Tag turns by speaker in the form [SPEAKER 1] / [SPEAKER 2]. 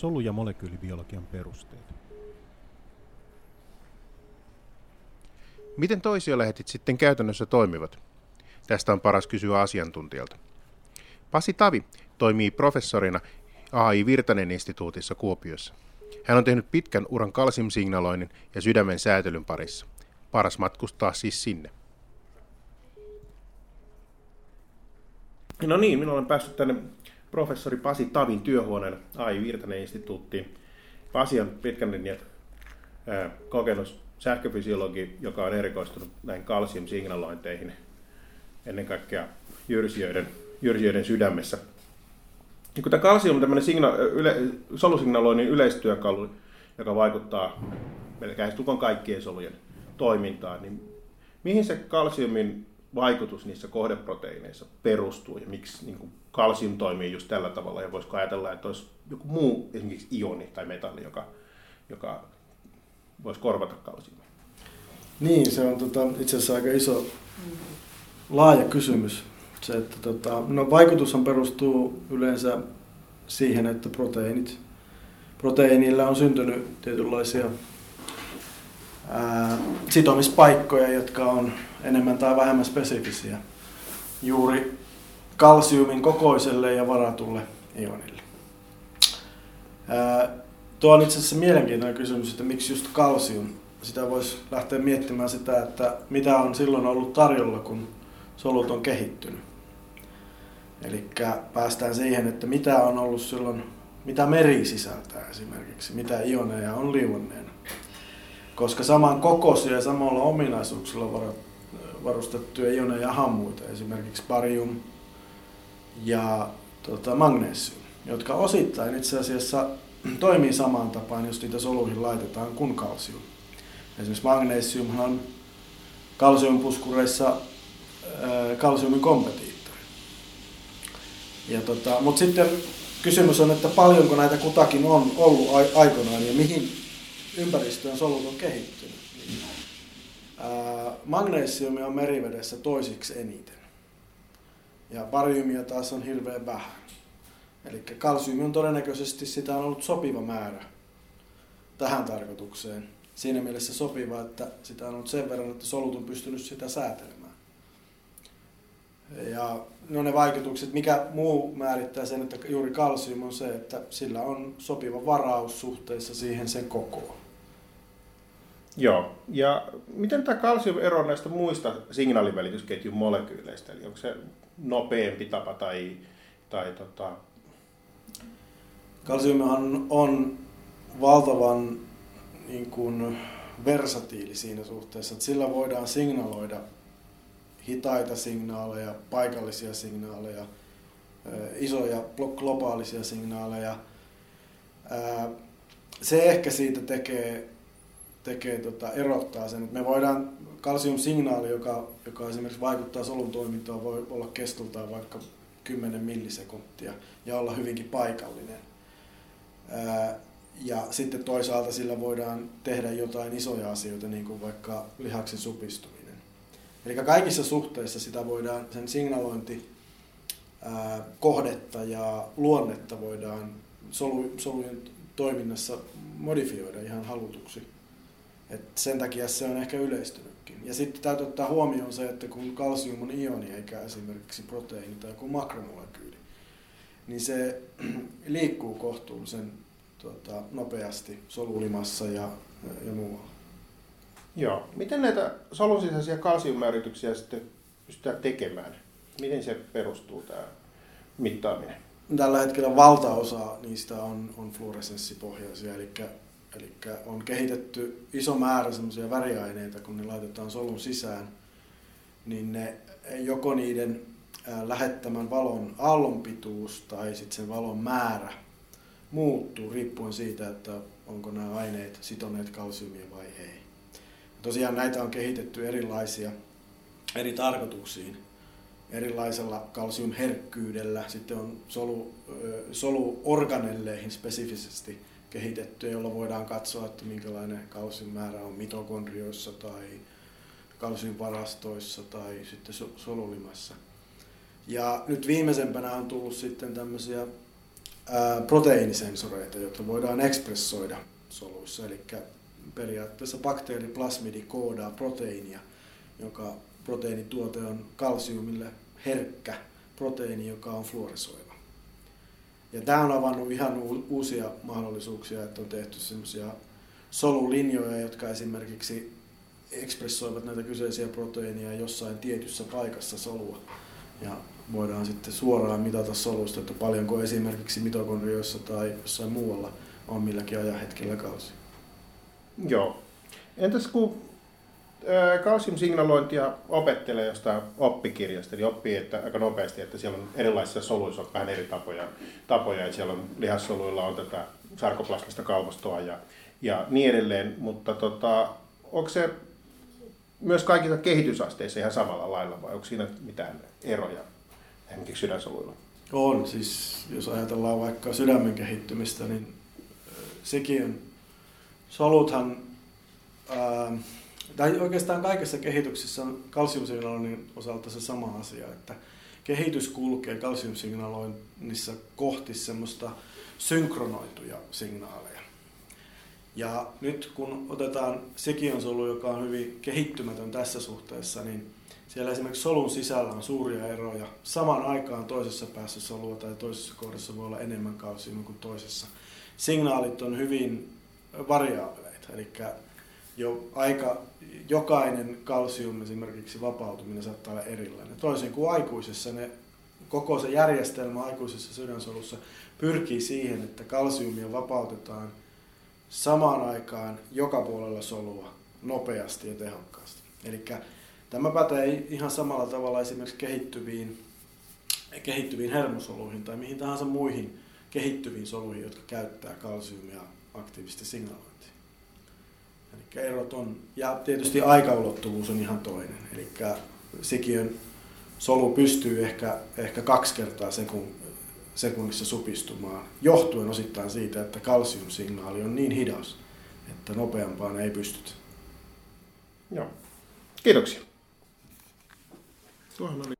[SPEAKER 1] solu- ja molekyylibiologian perusteet.
[SPEAKER 2] Miten toisiolehtit sitten käytännössä toimivat? Tästä on paras kysyä asiantuntijalta. Pasi Tavi toimii professorina AI Virtanen instituutissa Kuopiossa. Hän on tehnyt pitkän uran kalsimsignaloinnin ja sydämen säätelyn parissa. Paras matkustaa siis sinne.
[SPEAKER 3] No niin, minä olen päässyt tänne professori Pasi Tavin työhuoneen AI Virtanen instituuttiin. Pasi on pitkän linjan kokenut sähköfysiologi, joka on erikoistunut näihin kalsiumsignalointeihin, ennen kaikkea jyrsijöiden, jyrsijöiden sydämessä. Ja kun tämä kalsium on tämmöinen signa- yle, solusignaloinnin yleistyökalu, joka vaikuttaa melkein kaikkien solujen toimintaan, niin mihin se kalsiumin vaikutus niissä kohdeproteiineissa perustuu ja miksi niin kuin kalsium toimii just tällä tavalla ja voisiko ajatella, että olisi joku muu esimerkiksi ioni tai metalli, joka, joka voisi korvata kalsiumia?
[SPEAKER 4] Niin, se on tota, itse asiassa aika iso, laaja kysymys. Se, että tota, no, vaikutushan perustuu yleensä siihen, että proteiinit, proteiinilla on syntynyt tietynlaisia sitomispaikkoja, jotka on enemmän tai vähemmän spesifisiä juuri kalsiumin kokoiselle ja varatulle ionille. Tuo on itse asiassa mielenkiintoinen kysymys, että miksi just kalsium. Sitä voisi lähteä miettimään sitä, että mitä on silloin ollut tarjolla, kun solut on kehittynyt. Eli päästään siihen, että mitä on ollut silloin, mitä meri sisältää esimerkiksi, mitä ioneja on liuenneena. Koska saman kokoisia ja samalla ominaisuuksilla varustettuja ioneja ja hammuita, esimerkiksi barium ja tota, magnesium, jotka osittain itse asiassa toimii samaan tapaan, jos niitä soluihin laitetaan, kuin kalsium. Esimerkiksi magnesiumhan on kalsiumpuskureissa kalsiumin kompetiittori. Tota, Mutta sitten kysymys on, että paljonko näitä kutakin on ollut aikoinaan ja mihin ympäristöön solut on kehittynyt. Magnesiumia on merivedessä toisiksi eniten. Ja bariumia taas on hirveän vähän. Eli kalsiumi on todennäköisesti sitä on ollut sopiva määrä tähän tarkoitukseen. Siinä mielessä sopiva, että sitä on ollut sen verran, että solut on pystynyt sitä säätelemään. Ja no ne vaikutukset, mikä muu määrittää sen, että juuri kalsium on se, että sillä on sopiva varaus suhteessa siihen sen kokoon.
[SPEAKER 3] Joo, ja miten tämä kalsium eroaa näistä muista signaalivälitysketjun molekyyleistä? Eli onko se nopeampi tapa tai, tai tota...
[SPEAKER 4] Kalsiumihan on valtavan niin kuin, versatiili siinä suhteessa, että sillä voidaan signaloida hitaita signaaleja, paikallisia signaaleja, isoja globaalisia signaaleja. Se ehkä siitä tekee, tekee tota, erottaa sen, että me voidaan kalsiumsignaali, joka, joka esimerkiksi vaikuttaa solun toimintaan, voi olla kestoltaan vaikka 10 millisekuntia ja olla hyvinkin paikallinen. Ja sitten toisaalta sillä voidaan tehdä jotain isoja asioita, niin kuin vaikka lihaksen supistuminen. Eli kaikissa suhteissa sitä voidaan, sen signalointi, kohdetta ja luonnetta voidaan solu, solujen toiminnassa modifioida ihan halutuksi. Et sen takia se on ehkä yleistynytkin. Ja sitten täytyy ottaa huomioon se, että kun kalsium on ioni eikä esimerkiksi proteiini tai joku makromolekyyli, niin se liikkuu kohtuullisen tuota, nopeasti solulimassa ja, ja muualla.
[SPEAKER 3] Joo. Miten näitä solun sisäisiä kalsiummäärityksiä sitten pystytään tekemään? Miten se perustuu tämä mittaaminen?
[SPEAKER 4] Tällä hetkellä valtaosa niistä on, on fluoresenssipohjaisia, eli, eli on kehitetty iso määrä semmoisia väriaineita, kun ne laitetaan solun sisään, niin ne joko niiden lähettämän valon aallonpituus tai sitten sen valon määrä muuttuu riippuen siitä, että onko nämä aineet sitoneet kalsiumia vai ei. Tosiaan näitä on kehitetty erilaisia eri tarkoituksiin erilaisella kalsiumherkkyydellä. Sitten on solu, soluorganelleihin spesifisesti kehitetty, jolla voidaan katsoa, että minkälainen kalsiumäärä on mitokondrioissa tai kalsiumvarastoissa tai sitten solulimassa. Ja nyt viimeisempänä on tullut sitten tämmöisiä proteiinisensoreita, joita voidaan ekspressoida soluissa. Eli periaatteessa bakteeriplasmidi koodaa proteiinia, joka proteiinituote on kalsiumille herkkä proteiini, joka on fluorisoiva. Ja tämä on avannut ihan uusia mahdollisuuksia, että on tehty sellaisia solulinjoja, jotka esimerkiksi ekspressoivat näitä kyseisiä proteiineja jossain tietyssä paikassa solua. Ja voidaan sitten suoraan mitata solusta, että paljonko esimerkiksi mitokondrioissa tai jossain muualla on milläkin ajanhetkellä kalsi.
[SPEAKER 3] Joo. Entäs kun kalsiumsignalointia opettelee jostain oppikirjasta, niin oppii että aika nopeasti, että siellä on erilaisissa soluissa on vähän eri tapoja, tapoja että siellä on lihassoluilla on tätä sarkoplasmista kalvostoa ja, ja niin edelleen, mutta tota, onko se myös kaikissa kehitysasteissa ihan samalla lailla vai onko siinä mitään eroja esimerkiksi sydänsoluilla?
[SPEAKER 4] On, siis jos ajatellaan vaikka sydämen kehittymistä, niin sekin on, soluthan, ää, tai oikeastaan kaikessa kehityksessä on kalsiumsignaloinnin osalta se sama asia, että kehitys kulkee kalsiumsignaloinnissa kohti semmoista synkronoituja signaaleja. Ja nyt kun otetaan sekion solu, joka on hyvin kehittymätön tässä suhteessa, niin siellä esimerkiksi solun sisällä on suuria eroja. Samaan aikaan toisessa päässä solua tai toisessa kohdassa voi olla enemmän kalsiumia kuin toisessa. Signaalit on hyvin variaabeleita, eli jo aika, jokainen kalsium esimerkiksi vapautuminen saattaa olla erilainen. Toisin kuin aikuisessa, ne, koko se järjestelmä aikuisessa sydänsolussa pyrkii siihen, että kalsiumia vapautetaan samaan aikaan joka puolella solua nopeasti ja tehokkaasti. Eli tämä pätee ihan samalla tavalla esimerkiksi kehittyviin, kehittyviin hermosoluihin tai mihin tahansa muihin kehittyviin soluihin, jotka käyttää kalsiumia aktiivisesti signalointiin. Eli erot on, ja tietysti aikaulottuvuus on ihan toinen. Eli sikiön solu pystyy ehkä, ehkä kaksi kertaa sekun, sekunnissa supistumaan, johtuen osittain siitä, että kalsiumsignaali on niin hidas, että nopeampaan ei pystytä.
[SPEAKER 3] Joo. Kiitoksia. Tuohon oli